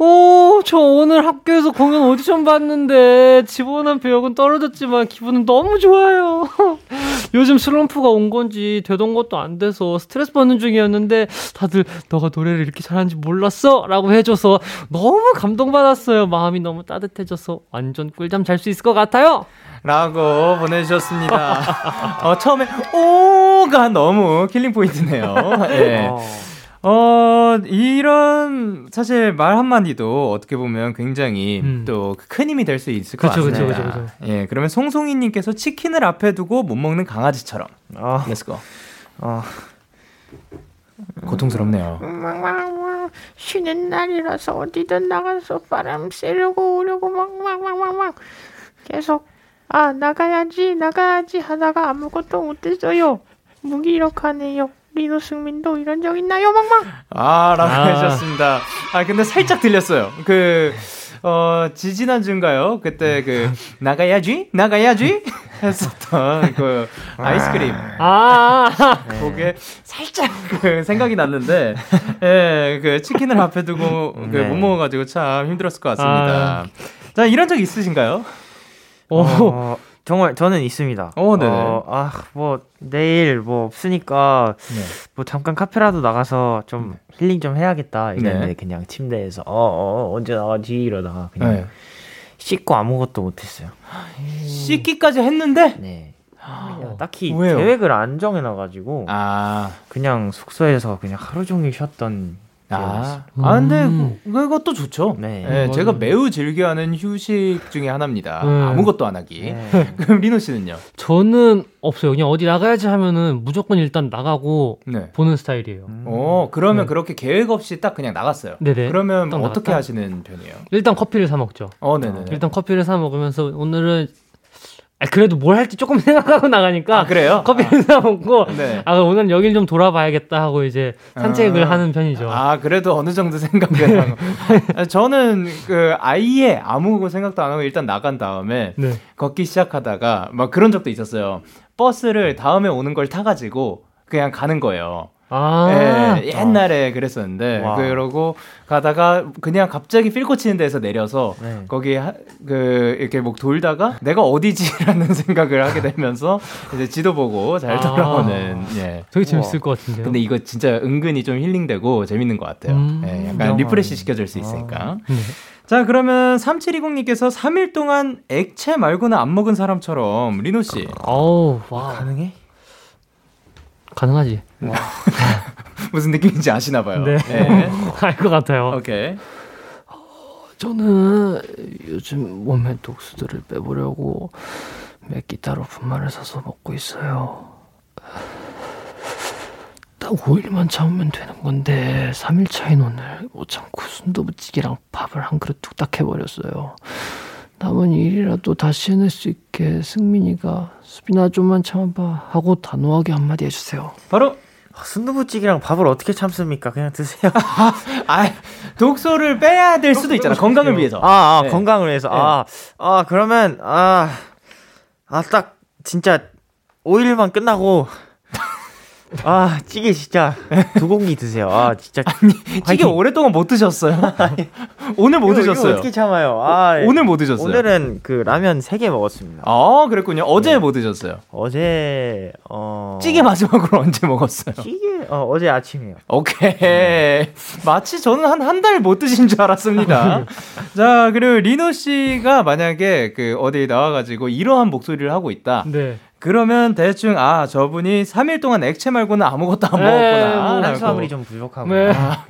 B: 오, 저 오늘 학교에서 공연 오디션 봤는데 지원한 배역은 떨어졌지만 기분은 너무 좋아요. 요즘 슬럼프가 온 건지 되던 것도 안 돼서 스트레스 받는 중이었는데 다들 너가 노래를 이렇게 잘하는지 몰랐어? 라고 해줘서 너무 감동받았어요. 마음이 너무 따뜻해져서 완전 꿀잠 잘 수 있을 것 같아요.
A: 라고 보내주셨습니다. 어, 처음에 오가 너무 killing point네요. 예.
D: 어,
A: 어, 이런, 사실 말 한마디도 어떻게 보면 굉장히
B: 음.
A: 또그 큰 힘이 될 수 있을 것
B: 그쵸, 그쵸,
A: 같습니다.
B: 그쵸, 그쵸.
A: 예, 그러면 송송이 님께서 치킨을 앞에 두고 못 먹는 강아지처럼.
D: 어,
A: let's go.
D: 어.
A: 고통스럽네요.
G: 막막막 쉬는 날이라서 어디든 나가서 바람 쐬려고 오려고 막막막막막 계속 아 나가야지 나가야지 하다가 아무것도 못했어요 무기력하네요 리노 승민도 이런 적 있나요 막막
A: 아, 라고
B: 아.
A: 해주셨습니다. 아, 근데 살짝 들렸어요. 그, 어, 지지난주인가요? 그때 그, 나가야지? 나가야지? 했었던 그, 아이스크림.
B: 아,
A: 그게 살짝 그 생각이 났는데, 예, 그 치킨을 앞에 두고 그
D: 네.
A: 못 먹어가지고 참 힘들었을 것 같습니다. 자, 이런 적 있으신가요?
B: 오,
D: 어, 정말 저는 있습니다.
A: 어, 네네.
D: 어, 아, 뭐 내일 뭐 없으니까
A: 네.
D: 뭐 잠깐 카페라도 나가서 좀 힐링 좀 해야겠다 이랬는데
A: 네.
D: 그냥 침대에서 어, 어 언제 나가지 이러다가 그냥
A: 네.
D: 씻고 아무것도 못 했어요.
A: 씻기까지 했는데,
D: 네. 딱히
A: 왜요?
D: 계획을 안 정해놔가지고
A: 아,
D: 그냥 숙소에서 그냥 하루 종일 쉬었던
A: 아, 아 근데
B: 음.
A: 그- 그것도 좋죠.
D: 네.
A: 예,
B: 음,
A: 제가. 매우 즐겨하는 휴식 중에 하나입니다.
B: 음.
A: 아무것도 안 하기.
D: 네.
A: 그럼 리노 씨는요?
B: 저는 없어요. 그냥 어디 나가야지 하면은 무조건 일단 나가고
A: 네.
B: 보는 스타일이에요.
A: 어, 그러면
B: 네.
A: 그렇게 계획 없이 딱 그냥 나갔어요.
B: 네네.
A: 그러면
B: 딱
A: 어떻게
B: 나갔다.
A: 하시는 편이에요?
B: 일단 커피를 사 먹죠.
A: 어, 네네.
B: 일단 커피를 사 먹으면서 오늘은 아, 그래도 뭘 할지 조금 생각하고 나가니까
A: 아, 그래요?
B: 커피를 사 먹고
A: 네.
B: 아 오늘 여길 좀 돌아봐야겠다 하고 이제 산책을
A: 아.
B: 하는 편이죠.
A: 아, 그래도 어느 정도 생각을 하고. 아, 저는 그 아예 아무 생각도 안 하고 일단 나간 다음에
B: 네.
A: 걷기 시작하다가 막 그런 적도 있었어요. 버스를 다음에 오는 걸 타가지고 그냥 가는 거예요.
B: 아.
A: 예, 옛날에 그랬었는데
D: 와.
A: 그러고 가다가 그냥 갑자기 feel 꽂히는 데서 내려서
D: 네.
A: 거기 하, 그 이렇게 뭐 돌다가 내가 어디지라는 생각을 하게 되면서 이제 지도 보고 잘
B: 아.
A: 돌아오는 예.
B: 되게 재밌을 것 같은데요.
A: 근데 이거 진짜 은근히 좀 힐링되고 재밌는 것 같아요.
B: 음,
A: 예, 약간. refresh 시켜줄 수 있으니까.
B: 네.
A: 자, 그러면 3720님께서 3일 동안 액체 말고는 안 먹은 사람처럼 리노 씨
B: 어우, 와.
D: 가능해?
B: 가능하지.
A: 무슨 느낌인지 아시나 봐요.
B: 네.
A: 예.
B: 알것 같아요.
A: 오케이.
B: 저는 요즘 몸에 독수들을 빼보려고 몇 기타로 분말을 사서 먹고 있어요. 딱 5일만 참으면 되는 건데 3일 차인 오늘 못 참고 순두부찌개랑 밥을 한 그릇 뚝딱 해버렸어요. 남은 일이라도 다시 해낼 수 있게 승민이가 수빈아 좀만 참아봐 하고 단호하게 한마디 해주세요.
A: 바로
D: 순두부찌개랑 밥을 어떻게 참습니까? 그냥 드세요.
A: 아, 독소를 빼야 될 수도 있잖아. 건강을 위해서.
D: 아, 아
A: 네.
D: 건강을 위해서. 아, 아 그러면 아, 아 딱 진짜 5일만 끝나고 아 찌개 진짜 두 공기 드세요. 아 진짜
A: 찌개
D: 화이팅.
A: 오랫동안 못 드셨어요. 오늘 못
D: 이거- 이거
A: 드셨어요.
D: 어떻게 참아요? 아
A: 오늘 못 드셨어요.
D: 오늘은 그 라면 3개 먹었습니다.
A: 아, 그랬군요. 어제
D: 네.
A: 못 드셨어요.
D: 어제 어
A: 찌개 마지막으로 언제 먹었어요?
D: 찌개 어 어제 아침이요.
A: 오케이. 마치 저는 한 한 달 못 드신 줄 알았습니다. 자, 그리고 리노 씨가 만약에 그 어디 나와가지고 이러한 목소리를 하고 있다.
B: 네.
A: 그러면 대충 아 저분이 3일 동안 액체 말고는 아무것도 안
B: 네,
A: 먹었구나.
B: 뭐
D: 탄수화물이 좀 부족하고.
B: 네.
D: 아,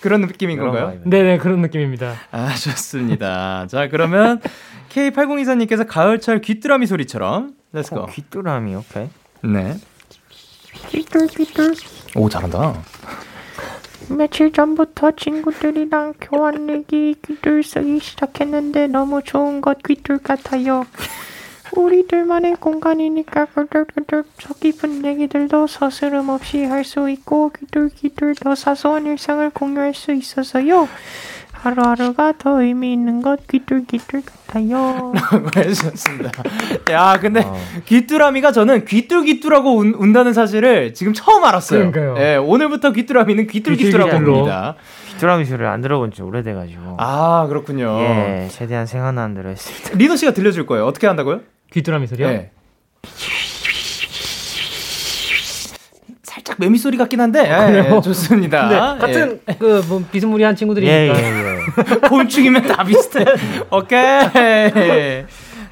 A: 그런 느낌인
D: 그런
A: 건가요?
B: 네네 그런 느낌입니다.
A: 아 좋습니다. 자 그러면 K8024님께서 가을철 귀뚜라미 소리처럼 Let's
D: 어,
A: go.
D: 귀뚜라미 오케이.
A: 네. 오 잘한다.
G: 며칠 전부터 친구들이랑 교환 내기 귀뚤 쓰기 시작했는데 너무 좋은 것 귀뚤 같아요. 우리들만의 공간이니까 꿀꿀꿀꿀 속 깊은 얘기들도 서스름 없이 할 수 있고 귀뚤귀뚤 더 사소한 일상을 공유할 수 있어서요. 하루하루가 더 의미 있는 것 귀뚤귀뚤 같아요.
A: 해주셨습니다. 야 근데
D: 어.
A: 귀뚜라미가 저는 귀뚤귀뚤하고 운, 운다는 사실을 지금 처음 알았어요.
B: 그러니까요.
A: 예, 오늘부터 귀뚜라미는 귀뚤귀뚤하고. 옵니다.
D: 귀뚜라미 소리를 안 들어본 지 오래돼가지고.
A: 아 그렇군요.
D: 예, 최대한 생각나는 대로 했습니다.
A: 리노 씨가 들려줄 거예요. 어떻게 한다고요?
B: 귀뚜라미 소리요?
A: 예. 살짝 매미 소리 같긴 한데 예, 예, 좋습니다.
B: 네,
A: 예.
B: 같은 그뭐 비스무리한
D: 예,
B: 친구들이니까.
D: 예, 예.
A: 곤충이면 다 비슷해. 오케이.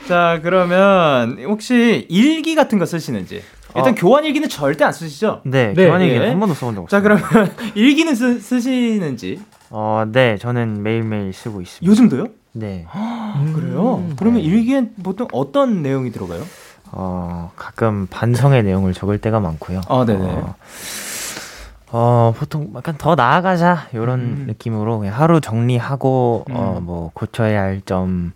A: 자, 그러면 혹시 일기 같은 거 쓰시는지. 일단
D: 어.
A: 교환 일기는 절대 안 쓰시죠?
D: 네,
B: 네,
D: 교환 얘기는
A: 예.
D: 한 번도 써본 적 없어요.
A: 자, 그러면 일기는 쓰, 쓰시는지.
D: 어, 네, 저는 매일매일 쓰고 있습니다.
A: 요즘도요?
D: 네.
B: 음.
A: 그래요? 그러면 일기엔 보통 어떤 내용이 들어가요?
D: 어, 가끔 반성의 내용을 적을 때가 많고요.
A: 아, 네네.
D: 어, 어, 보통 약간 더 나아가자 이런
A: 음.
D: 느낌으로 그냥 하루 정리하고 어,
A: 음.
D: 뭐 고쳐야 할 점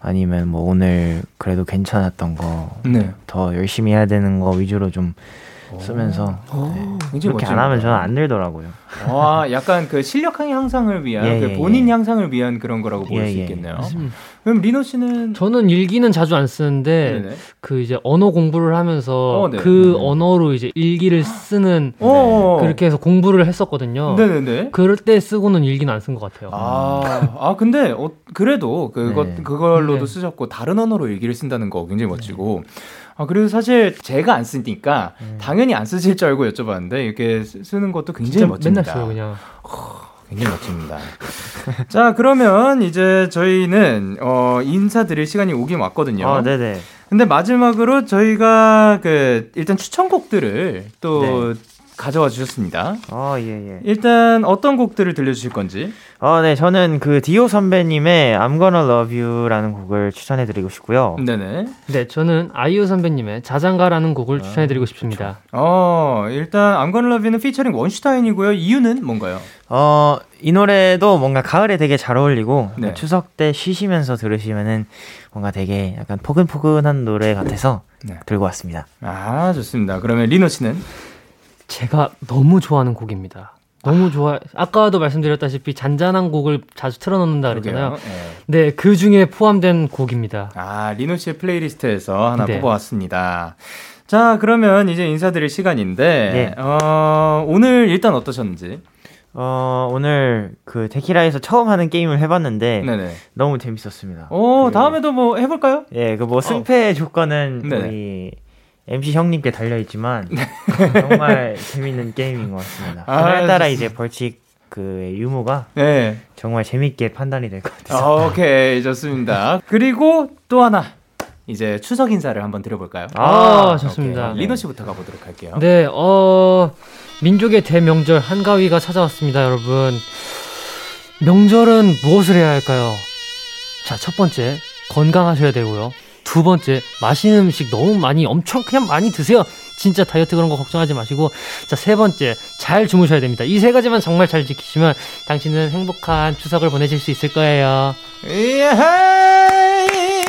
D: 아니면 뭐 오늘 그래도 괜찮았던 거더
A: 네.
D: 열심히 해야 되는 거 위주로 좀 쓰면서 네.
A: 굉장히
D: 그렇게 안 하면 저는 안 늘더라고요.
A: 와, 약간 그 실력 향상을 위한,
D: 예,
A: 그
D: 예,
A: 본인
D: 예.
A: 향상을 위한 그런 거라고 볼
D: 예,
A: 수
D: 예.
A: 있겠네요.
B: 음.
A: 그럼 리노 씨는
B: 저는 일기는 자주 안 쓰는데
A: 네네.
B: 그 이제 언어 공부를 하면서
A: 어, 네.
B: 그
A: 네.
B: 언어로 이제 일기를 쓰는
A: 어,
B: 그렇게 해서 공부를 했었거든요.
A: 네네네.
B: 그럴 때 쓰고는 일기는 안 쓴 것 같아요.
A: 아, 아 근데 어, 그래도 그것
D: 네.
A: 그걸로도
B: 네.
A: 쓰셨고 다른 언어로 일기를 쓴다는 거 굉장히 멋지고. 아 그리고 사실 제가 안 쓰니까 당연히 안 쓰실 줄 알고 여쭤봤는데 이렇게 쓰- 쓰는 것도 굉장히 멋집니다.
B: 맨날 써요 그냥.
A: 굉장히 멋집니다. 자 그러면 이제 저희는 어, 인사드릴 시간이 오긴 왔거든요.
D: 아, 네네.
A: 근데 마지막으로 저희가 그 일단 추천곡들을 또 가져와 주셨습니다.
D: 아, 예, 예.
A: 일단 어떤 곡들을 들려주실 건지.
D: 어, 네, 저는 그 디오 선배님의 I'm Gonna Love You라는 곡을 추천해드리고 싶고요.
A: 네네.
B: 네, 저는 아이유 선배님의 자장가라는 곡을 추천해드리고 싶습니다.
A: 어, 일단 I'm Gonna Love You는 피처링 원슈타인이고요. 이유는 뭔가요?
D: 어, 이 노래도 뭔가 가을에 되게 잘 어울리고
A: 네.
D: 추석 때 쉬시면서 들으시면은 뭔가 되게 약간 포근포근한 노래 같아서
A: 네.
D: 들고 왔습니다.
A: 아, 좋습니다. 그러면 리노 씨는
B: 제가 너무 좋아하는 곡입니다. 너무 좋아. 아까도 말씀드렸다시피 잔잔한 곡을 자주 틀어놓는다 그랬잖아요.
A: 그러게요. 예.
B: 네, 그 중에 포함된 곡입니다.
A: 아, 리노 씨의 playlist에서 하나
B: 네.
A: 뽑아왔습니다. 자, 그러면 이제 인사드릴 시간인데,
D: 네.
A: 어, 오늘 일단 어떠셨는지.
D: 어, 오늘 그 데키라에서 처음 하는 게임을 해봤는데
A: 네네.
D: 너무 재밌었습니다.
A: 오,
D: 그,
A: 다음에도 뭐 해볼까요?
D: 예, 그 뭐 승패 조건은
A: 네네.
D: 우리 MC 형님께 달려있지만 정말 재밌는 게임인 것 같습니다.
A: 아,
D: 그날따라
A: 좋습니다.
D: 이제 벌칙 그 유무가
A: 네.
D: 정말 재밌게 판단이 될 것 같아서
A: 아, 오케이, 좋습니다. 그리고 또 하나. 이제 추석 인사를 한번 드려볼까요?
B: 아, 좋습니다.
A: 오케이. 리노 씨부터 가보도록 할게요.
B: 네, 어, 민족의 대명절 한가위가 찾아왔습니다, 여러분. 명절은 무엇을 해야 할까요? 자, 첫 번째, 건강하셔야 되고요. 두 번째, 맛있는 음식 너무 많이, 엄청 그냥 많이 드세요. 진짜 다이어트 그런 거 걱정하지 마시고. 자, 세 번째, 잘 주무셔야 됩니다. 이 세 가지만 정말 잘 지키시면 당신은 행복한 추석을 보내실 수 있을 거예요.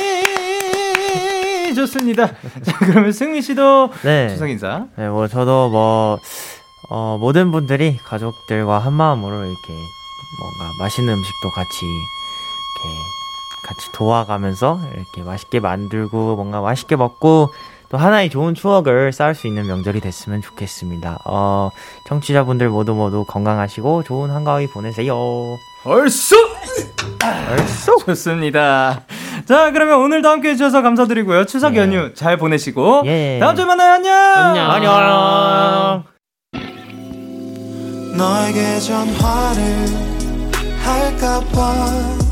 A: 예헤이! 좋습니다. 자, 그러면 승민 씨도
D: 네.
A: 추석 인사.
D: 네, 뭐 저도 뭐 어, 모든 분들이 가족들과 한 마음으로 이렇게 뭔가 맛있는 음식도 같이 이렇게 같이 도와가면서 이렇게 맛있게 만들고 뭔가 맛있게 먹고 또 하나의 좋은 추억을 쌓을 수 있는 명절이 됐으면 좋겠습니다. 어, 청취자분들 모두 모두 건강하시고 좋은 한가위 보내세요.
A: 얼쑤! 얼쑤! 좋습니다. 자, 그러면 오늘도 함께 해주셔서 감사드리고요. 추석 연휴 잘 보내시고.
D: 예.
A: 다음 주에 만나요. 안녕!
B: 안녕.
D: 안녕.
E: 너에게 전화를 할까봐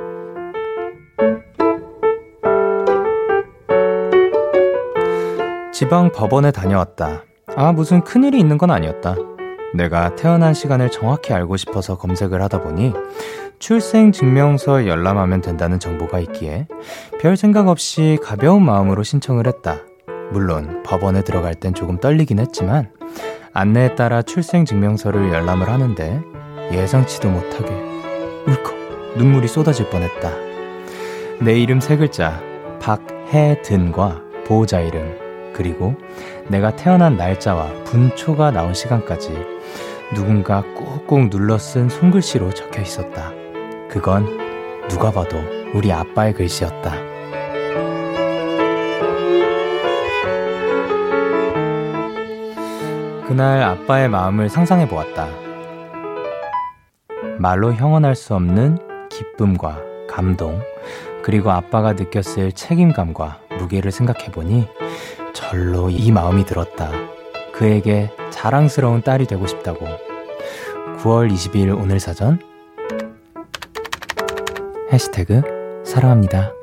A: 지방 법원에 다녀왔다. 아, 무슨 큰일이 있는 건 아니었다. 내가 태어난 시간을 정확히 알고 싶어서 검색을 하다 보니 출생 증명서에 열람하면 된다는 정보가 있기에 별 생각 없이 가벼운 마음으로 신청을 했다. 물론 법원에 들어갈 땐 조금 떨리긴 했지만 안내에 따라 출생 증명서를 열람을 하는데 예상치도 못하게 울컥 눈물이 쏟아질 뻔했다. 내 이름 세 글자 박해든과 보호자 이름 그리고 내가 태어난 날짜와 분초가 나온 시간까지 누군가 꾹꾹 눌러 쓴 손글씨로 적혀 있었다. 그건 누가 봐도 우리 아빠의 글씨였다. 그날 아빠의 마음을 상상해 보았다. 말로 형언할 수 없는 기쁨과 감동, 그리고 아빠가 느꼈을 책임감과 무게를 생각해 보니 절로 이 마음이 들었다. 그에게 자랑스러운 딸이 되고 싶다고. 9월 22일 오늘 사전 해시태그 사랑합니다.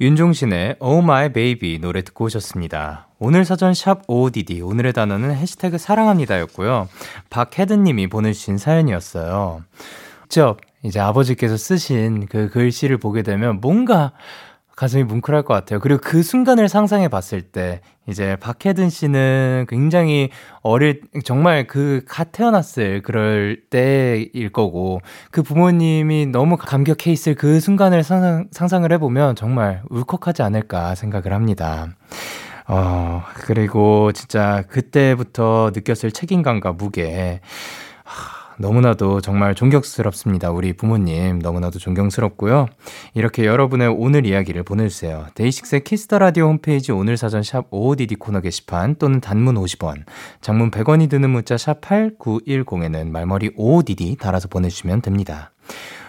A: 윤종신의 Oh My Baby 노래 듣고 오셨습니다. 오늘 사전 샵 OODD 오늘의 단어는 해시태그 사랑합니다였고요. 박혜든님이 보내주신 사연이었어요. 직접 이제 아버지께서 쓰신 그 글씨를 보게 되면 뭔가 가슴이 뭉클할 것 같아요. 그리고 그 순간을 상상해 봤을 때, 이제 박혜든 씨는 굉장히 어릴, 정말 그 갓 태어났을 그럴 때일 거고, 그 부모님이 너무 감격해 있을 그 순간을 상상, 상상을 해보면 정말 울컥하지 않을까 생각을 합니다. 어, 그리고 진짜 그때부터 느꼈을 책임감과 무게. 하, 너무나도 정말 존경스럽습니다. 우리 부모님 너무나도 존경스럽고요. 이렇게 여러분의 오늘 이야기를 보내주세요. 데이식스의 키스 더 라디오 홈페이지 오늘 사전 샵 55DD 코너 게시판 또는 단문 50원, 장문 100원이 드는 문자 샵 8910에는 말머리 55DD 달아서 보내주시면 됩니다.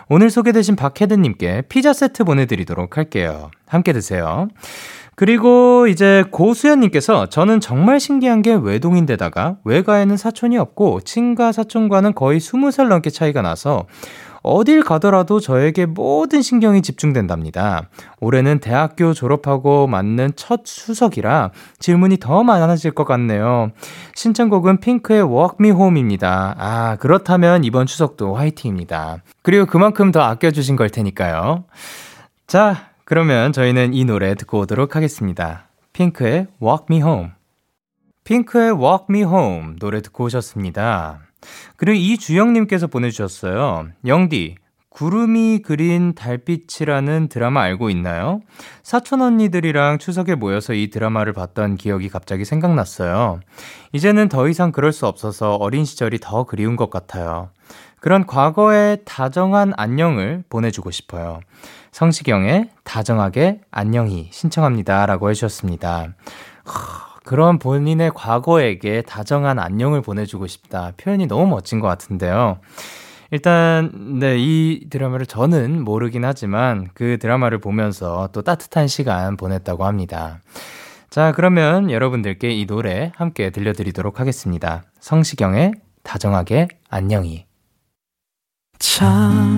A: 오늘 소개되신 박혜든님께 피자 세트 보내드리도록 할게요. 함께 드세요. 그리고 이제 고수연님께서 저는 정말 신기한 게 외동인데다가 외가에는 사촌이 없고 친가 사촌과는 거의 20살 넘게 차이가 나서 어딜 가더라도 저에게 모든 신경이 집중된답니다. 올해는 대학교 졸업하고 맞는 첫 수석이라 질문이 더 많아질 것 같네요. 신청곡은 핑크의 Walk Me Home입니다. 아, 그렇다면 이번 추석도 화이팅입니다. 그리고 그만큼 더 아껴주신 걸 테니까요. 자, 그러면 저희는 이 노래 듣고 오도록 하겠습니다. 핑크의 Walk Me Home. 핑크의 Walk Me Home 노래 듣고 오셨습니다. 그리고 이주영님께서 보내주셨어요. 영디, 구름이 그린 달빛이라는 드라마 알고 있나요? 사촌 언니들이랑 추석에 모여서 이 드라마를 봤던 기억이 갑자기 생각났어요. 이제는 더 이상 그럴 수 없어서 어린 시절이 더 그리운 것 같아요. 그런 과거의 다정한 안녕을 보내주고 싶어요. 성시경의 다정하게 안녕히 신청합니다. 라고 해주셨습니다. 그런 본인의 과거에게 다정한 안녕을 보내주고 싶다. 표현이 너무 멋진 것 같은데요. 일단, 네, 이 드라마를 저는 모르긴 하지만 그 드라마를 보면서 또 따뜻한 시간 보냈다고 합니다. 자, 그러면 여러분들께 이 노래 함께 들려드리도록 하겠습니다. 성시경의 다정하게 안녕히.
E: 참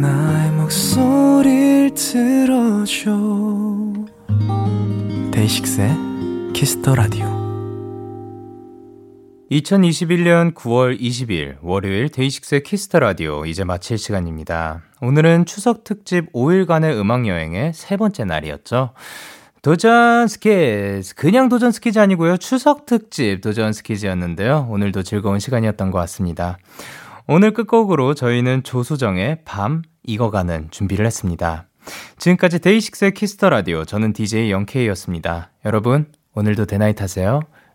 E: 나의 목소리를 들어줘 데이식스의 Kiss the Radio
A: 2021년 9월 20일 월요일 데이식스의 Kiss the Radio 이제 마칠 시간입니다. 오늘은 추석 특집 5일간의 음악 여행의 세 번째 날이었죠. 도전 스키즈 그냥 도전 스키즈 아니고요. 추석 특집 도전 스키즈였는데요. 오늘도 즐거운 시간이었던 것 같습니다. 오늘 끝곡으로 저희는 조수정의 밤 익어가는 준비를 했습니다. 지금까지 데이식스의 Kiss the Radio 저는 DJ Young K였습니다. 여러분 오늘도 대나잇 하세요.